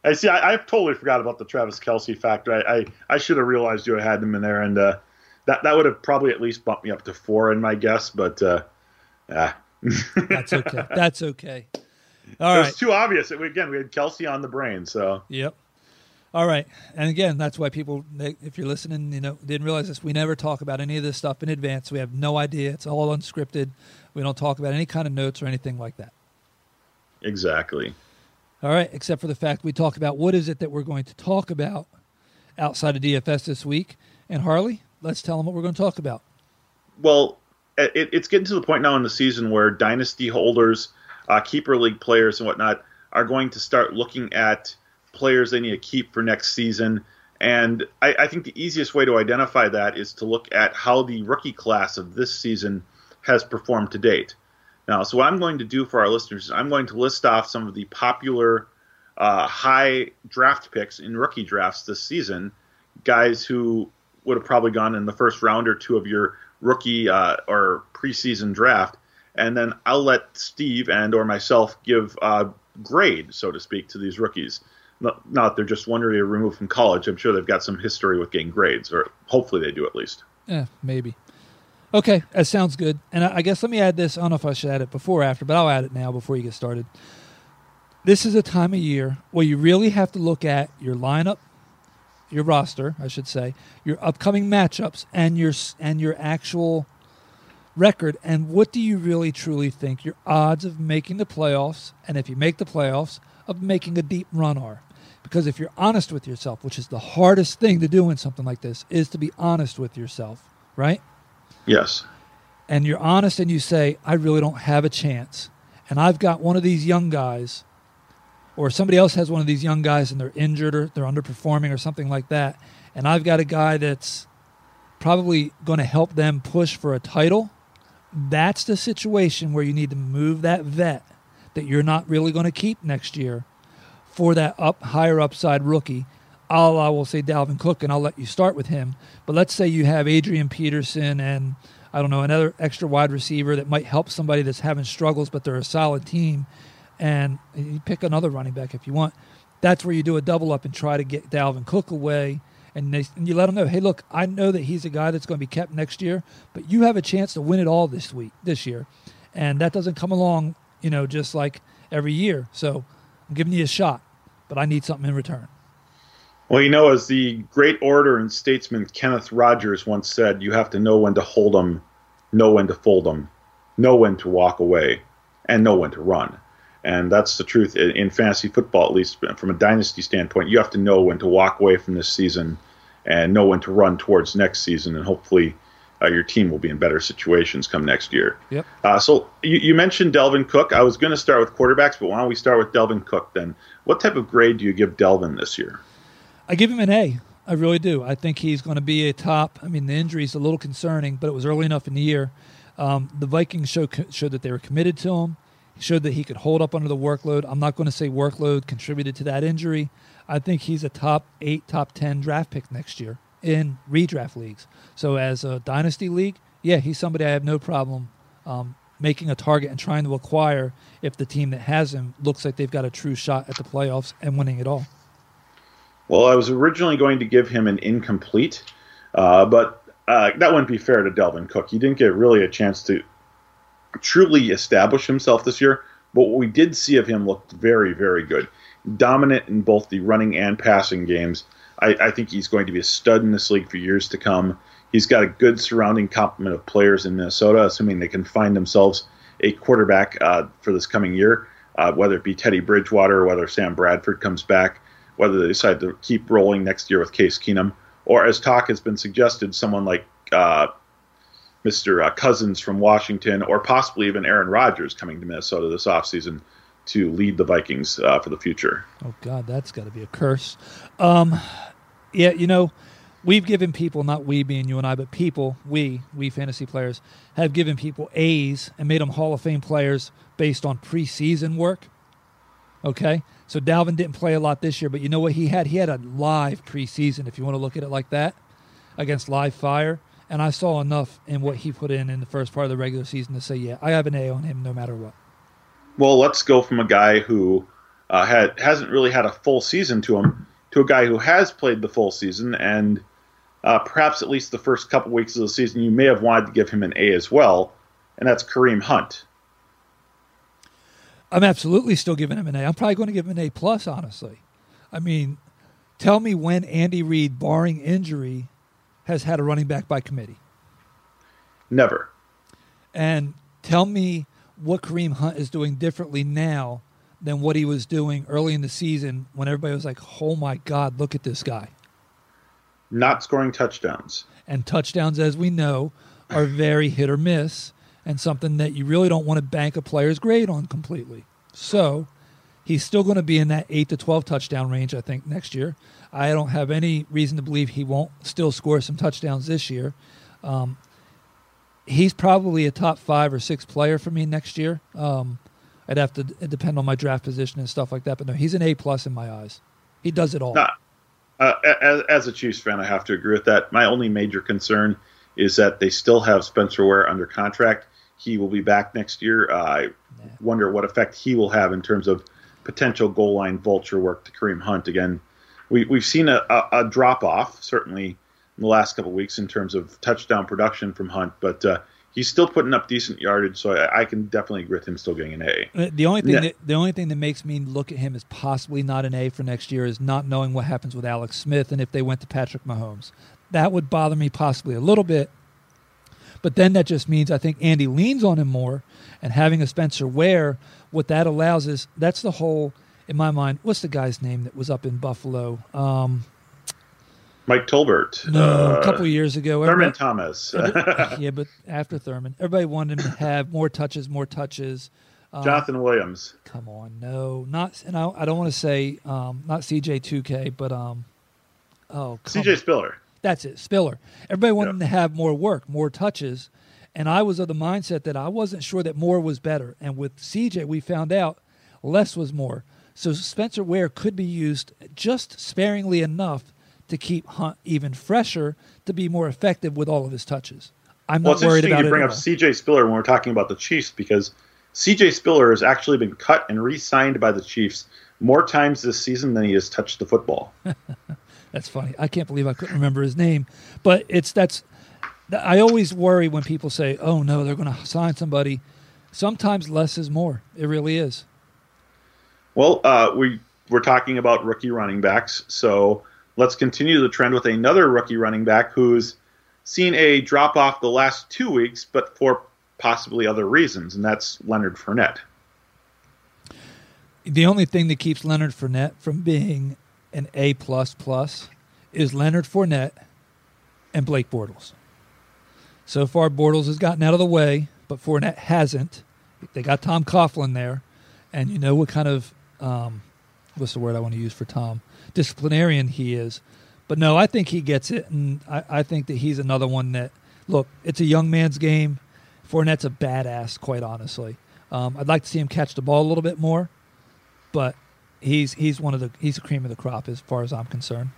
I see. I, I totally forgot about the Travis Kelce factor. I, I, I should have realized you had him in there, and uh, that that would have probably at least bumped me up to four in my guess. But uh, ah. That's okay. That's okay. All it right. was too obvious. Again, we had Kelce on the brain, so Yep. All right. And again, that's why people, if you're listening, you know, didn't realize this. We never talk about any of this stuff in advance. We have no idea. It's all unscripted. We don't talk about any kind of notes or anything like that. exactly. All right. Except for the fact we talk about what is it that we're going to talk about outside of DFS this week. And Harley, let's tell them what we're going to talk about. Well, it, it's getting to the point now in the season where dynasty holders, uh, keeper league players, and whatnot are going to start looking at players they need to keep for next season. And I, I think the easiest way to identify that is to look at how the rookie class of this season has performed to date. Now, so what I'm going to do for our listeners is I'm going to list off some of the popular uh, high draft picks in rookie drafts this season, guys who would have probably gone in the first round or two of your rookie uh, or preseason draft, and then I'll let Steve and or myself give a grade, so to speak, to these rookies. Not, not they're just one year removed from college. I'm sure they've got some history with getting grades, or hopefully they do at least. Yeah, maybe. Okay, that sounds good. And I I guess let me add this. I don't know if I should add it before or after, but I'll add it now before you get started. This is a time of year where you really have to look at your lineup, your roster, I should say, your upcoming matchups, and your and your actual record. And what do you really truly think your odds of making the playoffs, and if you make the playoffs, of making a deep run are? Because if you're honest with yourself, which is the hardest thing to do in something like this, is to be honest with yourself, right? Yes. and you're honest and you say, I really don't have a chance. And I've got one of these young guys, or somebody else has one of these young guys and they're injured or they're underperforming or something like that. And I've got a guy that's probably going to help them push for a title. That's the situation where you need to move that vet that you're not really going to keep next year for that up higher upside rookie. I'll I will say Dalvin Cook, and I'll let you start with him. But let's say you have Adrian Peterson and I don't know another extra wide receiver that might help somebody that's having struggles, but they're a solid team. And you pick another running back if you want. That's where you do a double up and try to get Dalvin Cook away. And, they, and you let them know, hey, look, I know that he's a guy that's going to be kept next year, but you have a chance to win it all this week, this year, and that doesn't come along, you know, just like every year. So I'm giving you a shot, but I need something in return. Well, you know, as the great orator and statesman Kenneth Rogers once said, you have to know when to hold 'em, know when to fold 'em, know when to walk away, and know when to run. And that's the truth in, in fantasy football, at least from a dynasty standpoint. You have to know when to walk away from this season and know when to run towards next season, and hopefully uh, your team will be in better situations come next year. Yep. Uh, so you, you mentioned Dalvin Cook. I was going to start with quarterbacks, but why don't we start with Dalvin Cook then? What type of grade do you give Dalvin this year? I give him an A. I really do. I think he's going to be a top. I mean, the injury is a little concerning, but it was early enough in the year. Um, the Vikings show, showed that they were committed to him. Showed that he could hold up under the workload. I'm not going to say workload contributed to that injury. I think he's a top eight, top 10 draft pick next year in redraft leagues. So, as a dynasty league, yeah, he's somebody I have no problem um, making a target and trying to acquire if the team that has him looks like they've got a true shot at the playoffs and winning it all. Well, I was originally going to give him an incomplete, uh, but uh, that wouldn't be fair to Dalvin Cook. He didn't get really a chance to truly establish himself this year, but what we did see of him looked very, very good. dominant in both the running and passing games. I, I think he's going to be a stud in this league for years to come. He's got a good surrounding complement of players in Minnesota, assuming they can find themselves a quarterback uh, for this coming year, uh, whether it be Teddy Bridgewater or whether Sam Bradford comes back, whether they decide to keep rolling next year with Case Keenum, or as talk has been suggested, someone like uh, Mr. Uh, Cousins from Washington, or possibly even Aaron Rodgers coming to Minnesota this offseason to lead the Vikings uh, for the future. Oh God, that's got to be a curse. Um, yeah, you know, we've given people, not we being you and I, but people, we, we fantasy players, have given people A's and made them Hall of Fame players based on preseason work. Okay, so Dalvin didn't play a lot this year, but you know what he had? He had a live preseason, if you want to look at it like that, against live fire. And I saw enough in what he put in in the first part of the regular season to say, yeah, I have an A on him no matter what. Well, let's go from a guy who uh, had hasn't really had a full season to him to a guy who has played the full season and uh, perhaps at least the first couple weeks of the season you may have wanted to give him an A as well, and that's Kareem Hunt. I'm absolutely still giving him an A. I'm probably going to give him an A plus, honestly. I mean, tell me when Andy Reid, barring injury, has had a running back by committee. Never. And tell me what Kareem Hunt is doing differently now than what he was doing early in the season when everybody was like, "Oh my God, look at this guy!" Not scoring touchdowns. And touchdowns, as we know, are very hit or miss, and something that you really don't want to bank a player's grade on completely. So, he's still going to be in that eight to twelve touchdown range, I think, next year. I don't have any reason to believe he won't still score some touchdowns this year. Um, he's probably a top five or six player for me next year. Um, I'd have to depend on my draft position and stuff like that. But no, he's an A plus in my eyes. He does it all. Nah, uh, as, as, a Chiefs fan, I have to agree with that. My only major concern is that they still have Spencer Ware under contract. He will be back next year. Uh, I wonder what effect he will have in terms of potential goal line vulture work to Kareem Hunt. Again, we, we've seen a, a, a drop off, certainly in the last couple weeks, in terms of touchdown production from Hunt, but uh, he's still putting up decent yardage, so I, I, can definitely agree with him still getting an A. Uh, the only thing yeah. that the only thing that makes me look at him as possibly not an A for next year is not knowing what happens with Alex Smith and if they went to Patrick Mahomes. That would bother me possibly a little bit. But then that just means I think Andy leans on him more, and having a Spencer Ware, what that allows is that's the whole, in my mind. What's the guy's name that was up in Buffalo? Um, Mike Tolbert. No, uh, a couple years ago. Thurman Thomas. yeah, but after Thurman, everybody wanted him to have more touches, more touches. Um, Jonathan Williams. Come on, no, not. And I, I don't want to say um, not CJ two K, but um, oh, CJ Spiller. That's it, Spiller. Everybody wanted him to have more work, more touches, and I was of the mindset that I wasn't sure that more was better. And with CJ, we found out less was more. So Spencer Ware could be used just sparingly enough to keep Hunt even fresher to be more effective with all of his touches. I'm well, not worried about you bring up C.J. Spiller when we're talking about the Chiefs because C.J. Spiller has actually been cut and re-signed by the Chiefs more times this season than he has touched the football. that's funny. I can't believe I couldn't remember his name, but it's that's. I always worry when people say, "Oh no, they're going to sign somebody." Sometimes less is more. It really is. Well, uh, we we're talking about rookie running backs, so let's continue the trend with another rookie running back who's seen a drop off the last two weeks, but for possibly other reasons, and that's Leonard Fournette. The only thing that keeps Leonard Fournette from being an A plus plus is Leonard Fournette and Blake Bortles. So far, Bortles has gotten out of the way, but Fournette hasn't. They got Tom Coughlin there, and you know what kind of um, what's the word I want to use for Tom? disciplinarian he is. But no, I think he gets it, and I, I think that he's another one that look. It's a young man's game. Fournette's a badass, quite honestly. Um, I'd like to see him catch the ball a little bit more, but he's he's one of the he's the cream of the crop as far as I'm concerned.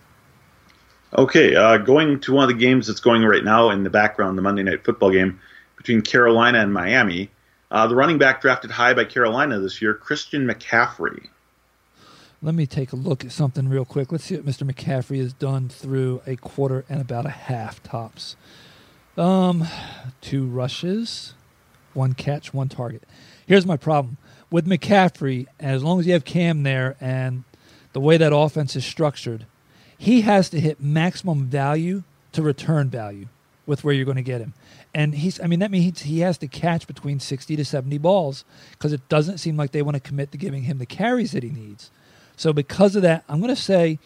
Okay, uh, going to one of the games that's going right now in the background, the Monday Night Football game between Carolina and Miami. Uh, the running back drafted high by Carolina this year, Christian McCaffrey. Let me take a look at something real quick. Let's see what Mr. McCaffrey has done through a quarter and about a half tops. Um, two rushes, one catch, one target. Here's my problem with McCaffrey. As long as you have Cam there, and the way that offense is structured, he has to hit maximum value to return value with where you're going to get him. And he's, I mean, that means he has to catch between 60 to 70 balls because it doesn't seem like they want to commit to giving him the carries that he needs. So because of that, I'm going to say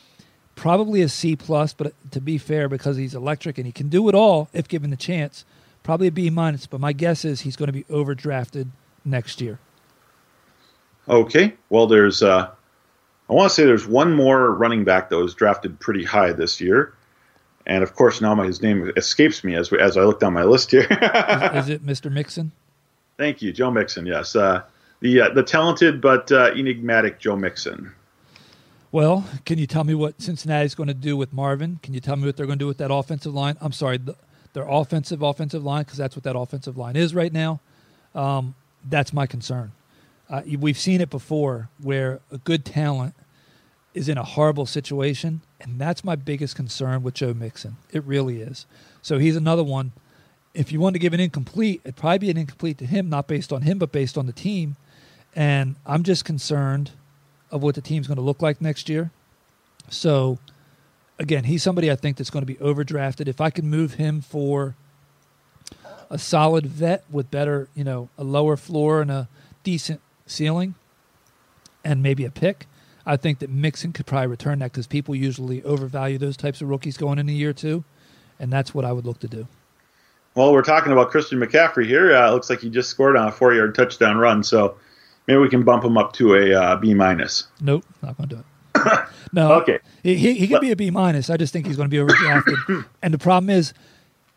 probably a C plus, but to be fair, because he's electric and he can do it all if given the chance, probably a B minus. But my guess is he's going to be overdrafted next year. Okay. Well, there's, uh, I want to say there's one more running back that was drafted pretty high this year. And of course, now my, his name escapes me as, as I look down my list here. is, is, it Mr. Mixon? Thank you, Joe Mixon. Yes, uh, the uh, the talented but uh, enigmatic Joe Mixon. Well, can you tell me what Cincinnati's going to do with Marvin? Can you tell me what they're going to do with that offensive line? I'm sorry, the, their offensive offensive line because that's what that offensive line is right now. Um, that's my concern. Uh, we've seen it before where a good talent is in a horrible situation, and that's my biggest concern with Joe Mixon. It really is. So he's another one. If you want to give an incomplete, it'd probably be an incomplete to him, not based on him, but based on the team. And I'm just concerned of what the team's going to look like next year. So, again, he's somebody I think that's going to be overdrafted. If I can move him for a solid vet with better, you know, a lower floor and a decent ceiling, and maybe a pick, I think that Mixon could probably return that because people usually overvalue those types of rookies going into year two, and that's what I would look to do. Well, we're talking about Christian McCaffrey here. Uh, looks like he just scored on a four-yard touchdown run, so Maybe we can bump him up to a uh, B minus. Nope, not going to do it. no. Okay. He, he, he could be a B minus. I just think he's going to be overdrafted. and the problem is,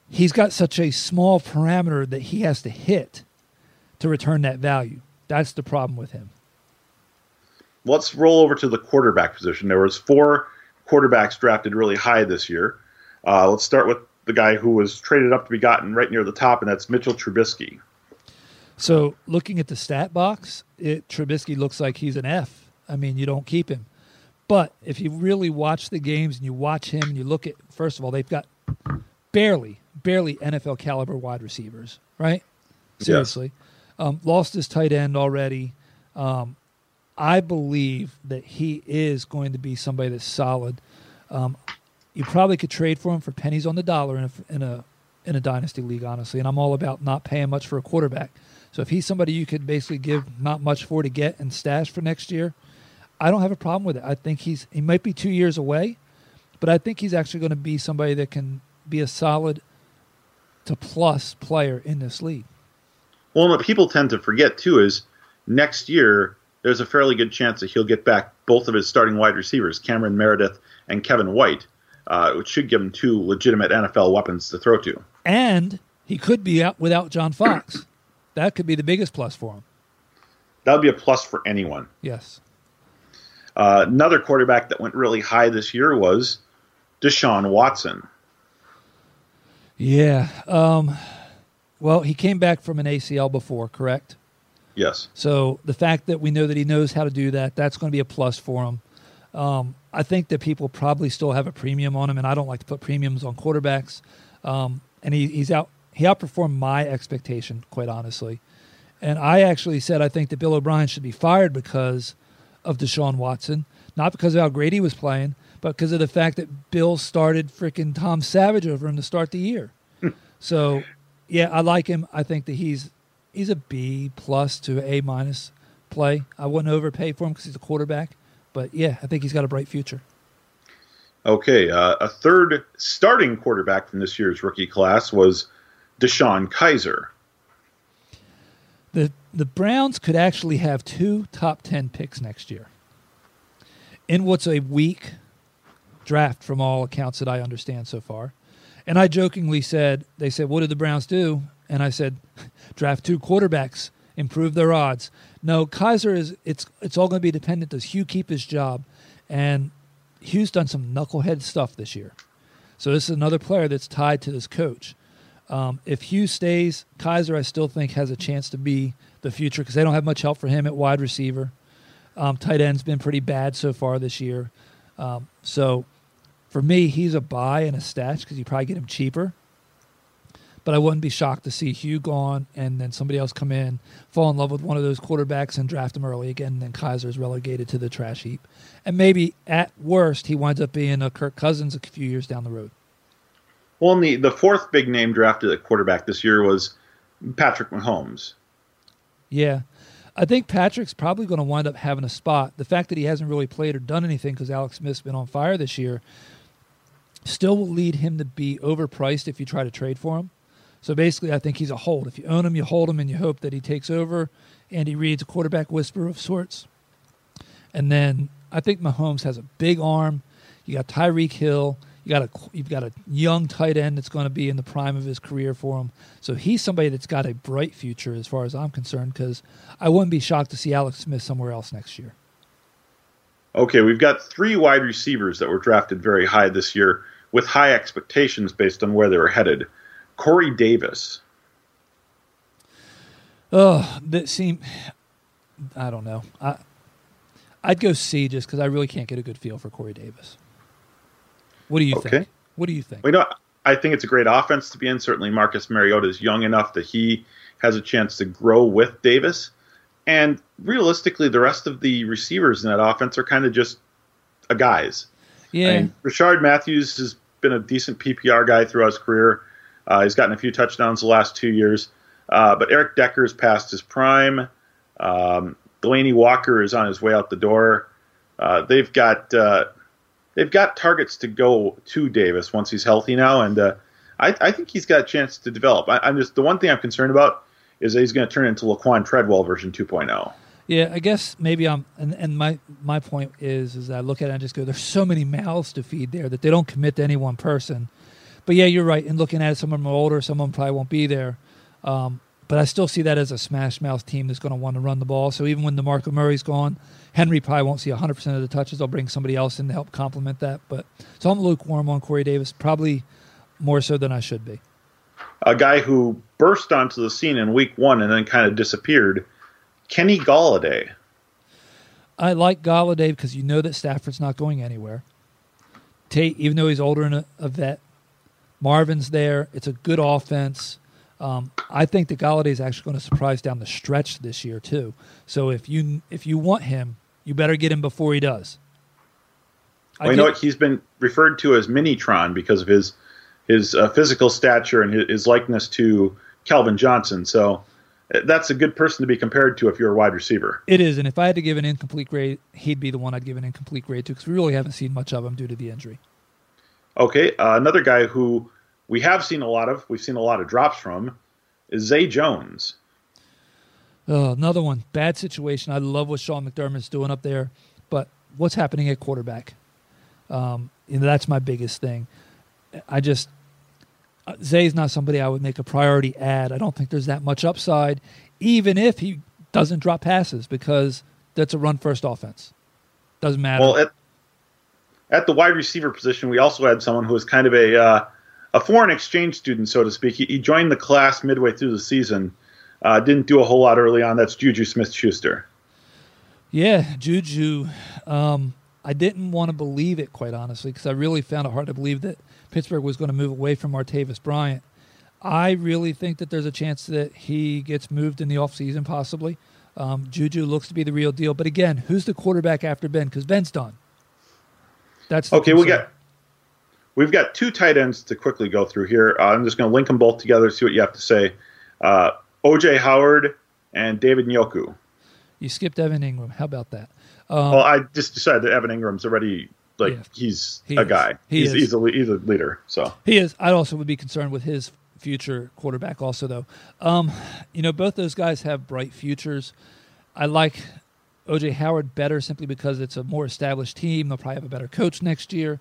he's got such a small parameter that he has to hit to return that value. That's the problem with him. Let's roll over to the quarterback position. There was four quarterbacks drafted really high this year. Uh, let's start with the guy who was traded up to be gotten right near the top, and that's Mitchell Trubisky. So looking at the stat box, it Trubisky looks like he's an F. I mean, you don't keep him. But if you really watch the games and you watch him and you look at first of all, they've got barely, barely NFL caliber wide receivers, right? Seriously. Yes. Um, lost his tight end already. Um, I believe that he is going to be somebody that's solid. Um, you probably could trade for him for pennies on the dollar in a, in a in a dynasty league, honestly. And I'm all about not paying much for a quarterback. So if he's somebody you could basically give not much for to get and stash for next year, I don't have a problem with it. I think he's he might be two years away, but I think he's actually going to be somebody that can be a solid to plus player in this league. Well, what people tend to forget too is next year there's a fairly good chance that he'll get back both of his starting wide receivers, Cameron Meredith and Kevin White, uh, which should give him two legitimate NFL weapons to throw to. And he could be out without John Fox. That could be the biggest plus for him. That would be a plus for anyone. Yes. Uh, another quarterback that went really high this year was Deshaun Watson. Yeah. Um, well, he came back from an ACL before, correct? Yes. So the fact that we know that he knows how to do that, that's going to be a plus for him. Um, I think that people probably still have a premium on him, and I don't like to put premiums on quarterbacks. Um, and he, he's out he outperformed my expectation, quite honestly. And I actually said I think that Bill O'Brien should be fired because of Deshaun Watson, not because of how great he was playing, but because of the fact that Bill started freaking Tom Savage over him to start the year. so, yeah, I like him. I think that he's he's a B plus to A minus play. I wouldn't overpay for him because he's a quarterback, but yeah, I think he's got a bright future. Okay, uh, a third starting quarterback from this year's rookie class was DeShone Kizer. The the Browns could actually have two top ten picks next year. In what's a weak draft from all accounts that I understand so far. And I jokingly said, they said, What did the Browns do? And I said, draft two quarterbacks, improve their odds. No, Kizer is it's it's all gonna be dependent. Does Hugh keep his job? And Hugh's done some knucklehead stuff this year. So this is another player that's tied to this coach. Um, if Hugh stays, Kizer I still think has a chance to be the future because they don't have much help for him at wide receiver. Um, tight end's been pretty bad so far this year. Um, so for me, he's a buy and a stash because you probably get him cheaper. but I wouldn't be shocked to see Hugh gone and then somebody else come in, fall in love with one of those quarterbacks and draft him early again. And then is relegated to the trash heap, and maybe at worst he winds up being a Kirk Cousins a few years down the road. Well, and the the fourth big name drafted at quarterback this year was Patrick Mahomes. Yeah. I think Patrick's probably going to wind up having a spot. The fact that he hasn't really played or done anything because Alex Smith's been on fire this year still will lead him to be overpriced if you try to trade for him. So basically, I think he's a hold. If you own him, you hold him and you hope that he takes over. Andy Reid's a quarterback whisper of sorts. And then I think Mahomes has a big arm. You got Tyreek Hill. You got a you've got a young tight end that's going to be in the prime of his career for him. So he's somebody that's got a bright future as far as I'm concerned. Because I wouldn't be shocked to see Alex Smith somewhere else next year. Okay, we've got three wide receivers that were drafted very high this year with high expectations based on where they were headed. Corey Davis. Oh, that seem. I don't know. I I'd go C just because I really can't get a good feel for Corey Davis. What do you Okay. think? What do you think? Well, you know, I think it's a great offense to be in. Certainly, Marcus Mariota is young enough that he has a chance to grow with Davis. And realistically, the rest of the receivers in that offense are kind of just a guys. yeah, I mean, Rishard Matthews has been a decent PPR guy throughout his career. Uh, he's gotten a few touchdowns the last two years. Uh, but Eric Decker's past his prime. Um, Delanie Walker is on his way out the door. Uh, they've got uh, they've got targets to go to Davis once he's healthy now, and uh, I, I think he's got a chance to develop. I, I'm just the one thing I'm concerned about is that he's going to turn into Laquon Treadwell version oh. 2.0. yeah. I guess maybe I'm. And, and my my point is is I look at it and just go, there's so many mouths to feed there that they don't commit to any one person. But yeah, you're right. In looking at it, some of them are older, some of them probably won't be there. Um, but I still see that as a smash mouth team that's going to want to run the ball. So even when DeMarco Murray's gone, Henry probably won't see 100% of the touches. They'll bring somebody else in to help complement that. But so I'm lukewarm on Corey Davis, probably more so than I should be. A guy who burst onto the scene in week one and then kind of disappeared, Kenny Golladay. I like Golladay because you know that Stafford's not going anywhere. Tate, even though he's older and a, a vet, Marvin's there. It's a good offense. Um, I think that Golladay is actually going to surprise down the stretch this year too. So if you if you want him, you better get him before he does. I you know what? He's been referred to as Minitron because of his his uh, physical stature and his, his likeness to Calvin Johnson. So that's a good person to be compared to if you're a wide receiver. It is, and if I had to give an incomplete grade, he'd be the one I'd give an incomplete grade to because we really haven't seen much of him due to the injury. Okay, uh, another guy who we have seen a lot of, we've seen a lot of drops from, is Zay Jones. Oh, another one. Bad situation. I love what Sean McDermott's doing up there, but what's happening at quarterback? Um, you know, that's my biggest thing. I just uh, Zay's not somebody I would make a priority add. I don't think there's that much upside, even if he doesn't drop passes, because that's a run first offense. Doesn't matter. Well, at at the wide receiver position, we also had someone who was kind of a uh, a foreign exchange student, so to speak. He, he joined the class midway through the season. Uh, didn't do a whole lot early on. That's Juju Smith Schuster. Yeah, Juju. Um, I didn't want to believe it, quite honestly, because I really found it hard to believe that Pittsburgh was going to move away from Martavis Bryant. I really think that there's a chance that he gets moved in the offseason, possibly. Um, Juju looks to be the real deal. But again, who's the quarterback after Ben? Because Ben's done. That's the Okay, We got we've got two tight ends to quickly go through here. Uh, I'm just going to link them both together, see what you have to say. Uh, OJ Howard and David Njoku. You skipped Evan Engram. How about that? Um, well, I just decided that Evan Engram's already like Yeah. he's He a is. guy. He he's is. he's a he's a leader. So He is. I also would be concerned with his future quarterback, also, though. Um, you know, both those guys have bright futures. I like OJ Howard better simply because it's a more established team. They'll probably have a better coach next year,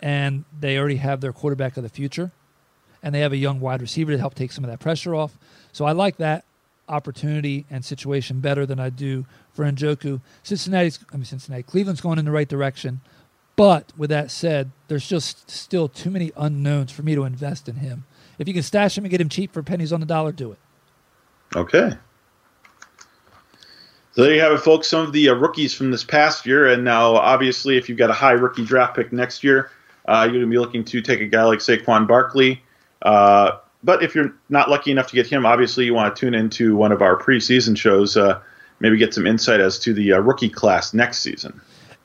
and they already have their quarterback of the future, and they have a young wide receiver to help take some of that pressure off. So I like that opportunity and situation better than I do for Njoku. Cincinnati's, I mean, Cincinnati, Cleveland's going in the right direction. But with that said, there's just still too many unknowns for me to invest in him. If you can stash him and get him cheap for pennies on the dollar, do it. okay. So there you have it, folks. Some of the uh, rookies from this past year, and now obviously, if you've got a high rookie draft pick next year, uh, you're going to be looking to take a guy like Saquon Barkley. Uh, but if you're not lucky enough to get him, obviously you want to tune into one of our preseason shows. Uh, maybe get some insight as to the uh, rookie class next season.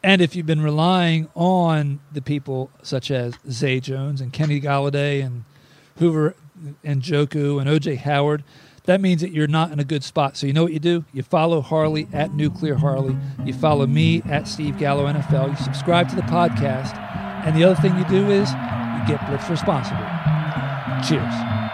And if you've been relying on the people such as Zay Jones and Kenny Golladay and Hoover and Joku and OJ Howard, that means that you're not in a good spot. So you know what you do? You follow Harley at Nuclear Harley. You follow me at Steve Gallo NFL. You subscribe to the podcast. And the other thing you do is you get Blitz responsibly. Cheers.